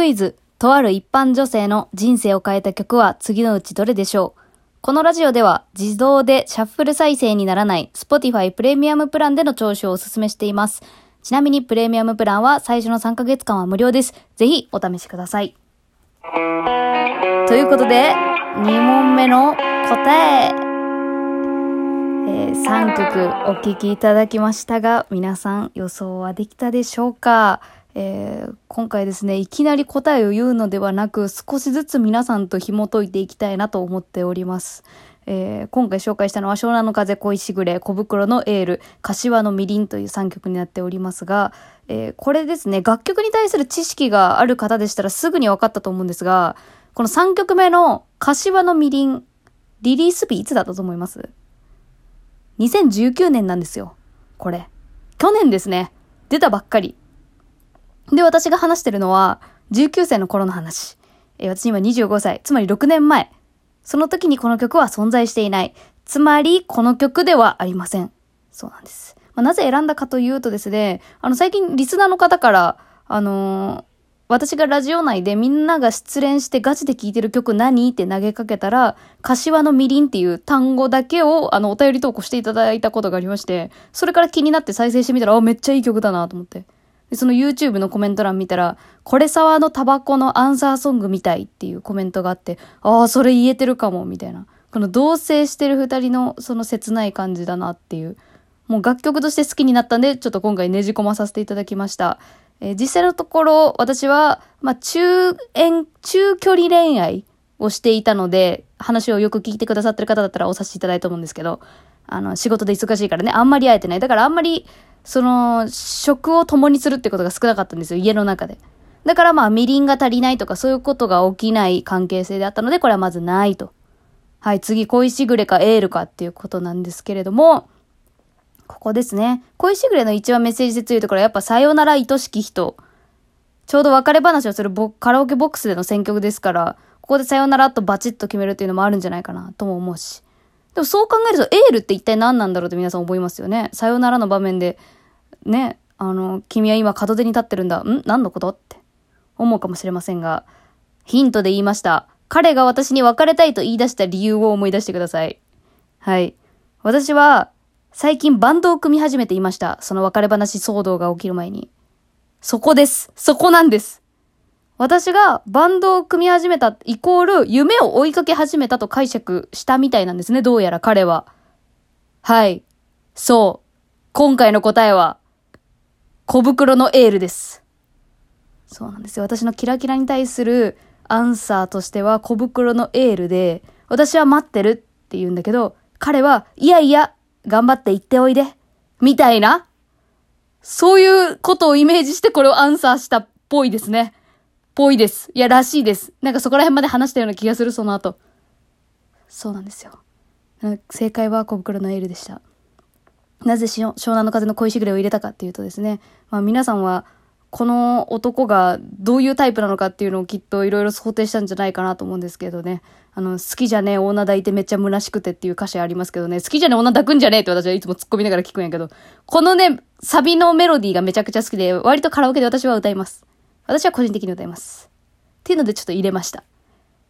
クイズ、とある一般女性の人生を変えた曲は次のうちどれでしょうこのラジオでは自動でシャッフル再生にならない Spotify プレミアムプランでの聴取をお勧めしています。ちなみにプレミアムプランは最初の3ヶ月間は無料です。ぜひお試しください。ということで、2問目の答え。えー、3曲お聴きいただきましたが、皆さん予想はできたでしょうか？えー、今回ですね、いきなり答えを言うのではなく、少しずつ皆さんと紐解いていきたいなと思っております。えー、今回紹介したのは湘南の風恋しぐれ小袋のエール柏のみりんという3曲になっておりますが、えー、これですね楽曲に対する知識がある方でしたらすぐに分かったと思うんですがこの3曲目の柏のみりんリリース日いつだったと思います ?2019 年なんですよこれ去年ですね出たばっかりで私が話してるのは19歳の頃の話、え、私今25歳つまり6年前その時にこの曲は存在していない。つまり、この曲ではありません。そうなんです。まあ、なぜ選んだかというとですね、あの、最近リスナーの方から、あのー、私がラジオ内でみんなが失恋してガチで聴いてる曲何？って投げかけたら、柏のみりんっていう単語だけを、あの、お便り投稿していただいたことがありまして、それから気になって再生してみたら、あ、めっちゃいい曲だなと思って。で、その YouTube のコメント欄見たら、これ沢のタバコのアンサーソングみたいっていうコメントがあって、ああ、それ言えてるかも、みたいな。この同棲してる二人のその切ない感じだなっていう。もう楽曲として好きになったんで、ちょっと今回ねじ込まさせていただきました。えー、実際のところ、私は、まあ、中遠、中距離恋愛をしていたので、話をよく聞いてくださってる方だったらおさせていただいたと思うんですけど、あの、仕事で忙しいからね、あんまり会えてない。だからあんまり、その、食を共にするってことが少なかったんですよ、家の中で。だからまあ、みりんが足りないとかそういうことが起きない関係性であったので、これはまずないと。はい、次、恋しぐれかエールかっていうことなんですけれども、ここですね。恋しぐれの一番メッセージで強いところはやっぱさよなら愛しき人。ちょうど別れ話をするカラオケボックスでの選曲ですから、ここでさよならとバチッと決めるっていうのもあるんじゃないかなとも思うし。でもそう考えるとエールって一体何なんだろうって皆さん思いますよね。さよならの場面で、ね、あの、君は今門出に立ってるんだ。ん？何のこと？って思うかもしれませんが、ヒントで言いました。彼が私に別れたいと言い出した理由を思い出してください。はい。私は、最近バンドを組み始めていました。その別れ話騒動が起きる前に。そこです。そこなんです。私がバンドを組み始めたイコール夢を追いかけ始めたと解釈したみたいなんですね、どうやら彼は。はい。そう。今回の答えは、小袋のエールです。そうなんですよ。私のキラキラに対するアンサーとしては小袋のエールで、私は待ってるって言うんだけど、彼は、いやいや、頑張って行っておいで。みたいな。そういうことをイメージしてこれをアンサーしたっぽいですね。ぽいです。いや、らしいです。なんかそこら辺まで話したような気がする、その後。そうなんですよ。正解は小袋のエールでした。なぜ湘南の風の恋しぐれを入れたかっていうとですね、まあ皆さんは、この男がどういうタイプなのかっていうのをきっといろいろ想定したんじゃないかなと思うんですけどね。あの、好きじゃねえ女抱いてめっちゃ虚しくてっていう歌詞ありますけどね、好きじゃねえ女抱くんじゃねえって私はいつも突っ込みながら聞くんやけど、このね、サビのメロディーがめちゃくちゃ好きで、割とカラオケで私は歌います。私は個人的に歌います。っていうのでちょっと入れました。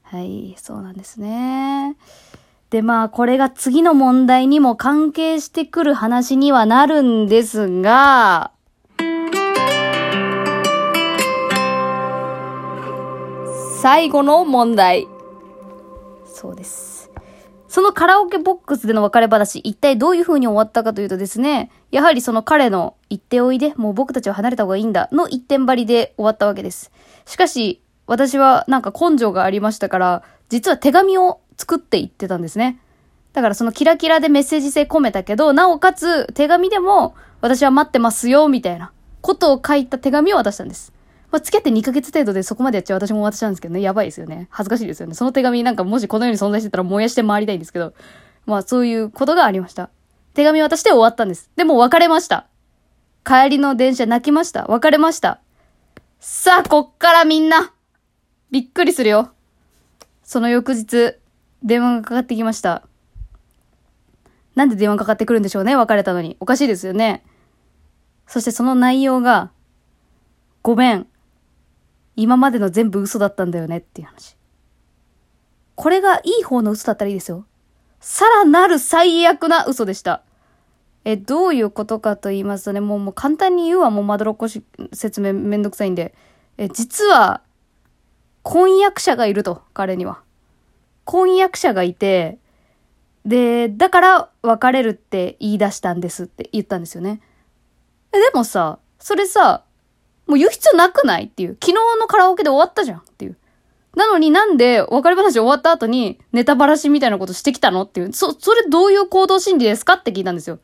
はい、そうなんですね。で、まあ、これが次の問題にも関係してくる話にはなるんですが、最後の問題。そうです。そのカラオケボックスでの別れ話、一体どういう風に終わったかというとですね、やはりその彼の行っておいで、もう僕たちは離れた方がいいんだ、の一点張りで終わったわけです。しかし、私はなんか根性がありましたから、実は手紙を作っていってたんですね。だからそのキラキラでメッセージ性込めたけど、なおかつ手紙でも私は待ってますよ、みたいなことを書いた手紙を渡したんです。まあ、付き合って2ヶ月程度でそこまでやっちゃう私も渡したんですけどね、やばいですよね。恥ずかしいですよね。その手紙なんかもしこの世に存在してたら燃やして回りたいんですけど、まあそういうことがありました。手紙渡して終わったんです。でも別れました。帰りの電車泣きました。別れました。さあ、こっからみんな、びっくりするよ。その翌日、電話がかかってきました。なんで電話かかってくるんでしょうね別れたのに。おかしいですよね。そしてその内容が、ごめん。今までの全部嘘だったんだよねっていう話。これがいい方の嘘だったらいいですよ。さらなる最悪な嘘でした。え、どういうことかと言いますとね、もうもう簡単に言うわ、もうまどろっこし説明めんどくさいんで。え、実は、婚約者がいると、彼には。婚約者がいて、で、だから別れるって言い出したんですって言ったんですよね。でもさ、それさ、もう言う必要なくないっていう。昨日のカラオケで終わったじゃんっていう。なのになんで別れ話終わった後にネタばらしみたいなことしてきたのっていう。そ、それどういう行動心理ですかって聞いたんですよ。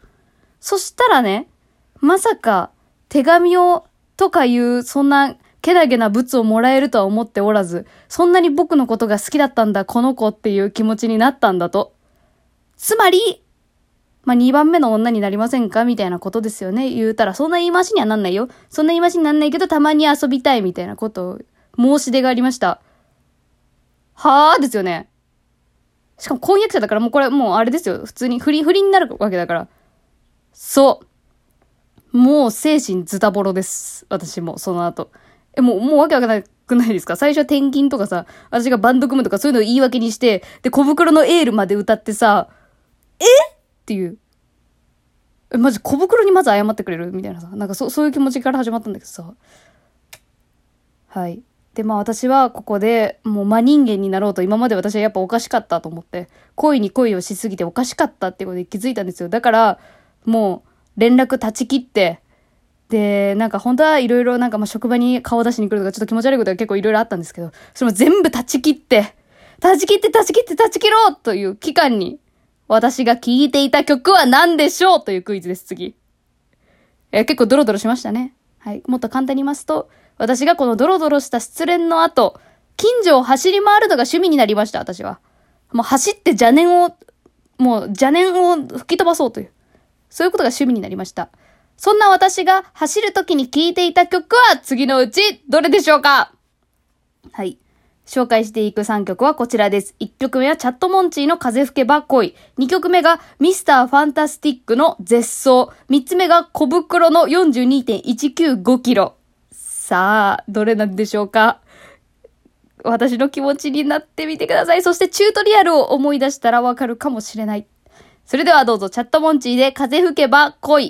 そしたらね、まさか手紙をとかいう、そんなけなげな物をもらえるとは思っておらず、そんなに僕のことが好きだったんだ、この子っていう気持ちになったんだと。つまり、まあ、2番目の女になりませんかみたいなことですよね。言うたら、そんな言い回しにはなんないよ。そんな言い回しになんないけど、たまに遊びたいみたいなことを申し出がありました。はぁですよね。しかも婚約者だからもうこれもうあれですよ。普通に不倫、不倫になるわけだから。そう。もう精神ズタボロです。私も、その後。え、もう、もうわけわかんなくないですか？最初は転勤とかさ、私がバンド組むとかそういうのを言い訳にして、で、小袋のエールまで歌ってさ、え？っていう。え、マジ小袋にまず謝ってくれる？みたいなさ。なんかそ、そういう気持ちから始まったんだけどさ。はい。で、まあ私はここでもう真人間になろうと今まで私はやっぱおかしかったと思って、恋に恋をしすぎておかしかったってことで気づいたんですよ。だから、もう連絡断ち切って、で、なんか本当はいろいろなんかまあ職場に顔出しに来るとかちょっと気持ち悪いことが結構いろいろあったんですけど、それも全部断ち切って、断ち切って断ち切って断ち切ろうという期間に、私が聴いていた曲は何でしょうというクイズです、次。え結構ドロドロしましたね。はい。もっと簡単に言いますと、私がこのドロドロした失恋の後、近所を走り回るのが趣味になりました、私は。もう走って邪念を、もう邪念を吹き飛ばそうという。そういうことが趣味になりました。そんな私が走る時に聴いていた曲は次のうちどれでしょうか？はい。紹介していく3曲はこちらです。1曲目はチャットモンチーの風吹けば恋。2曲目がミスターファンタスティックの絶走。3つ目が小袋の42.195キロ。さあ、どれなんでしょうか？私の気持ちになってみてください。そしてチュートリアルを思い出したらわかるかもしれない。それではどうぞチャットモンチーで風吹けば恋。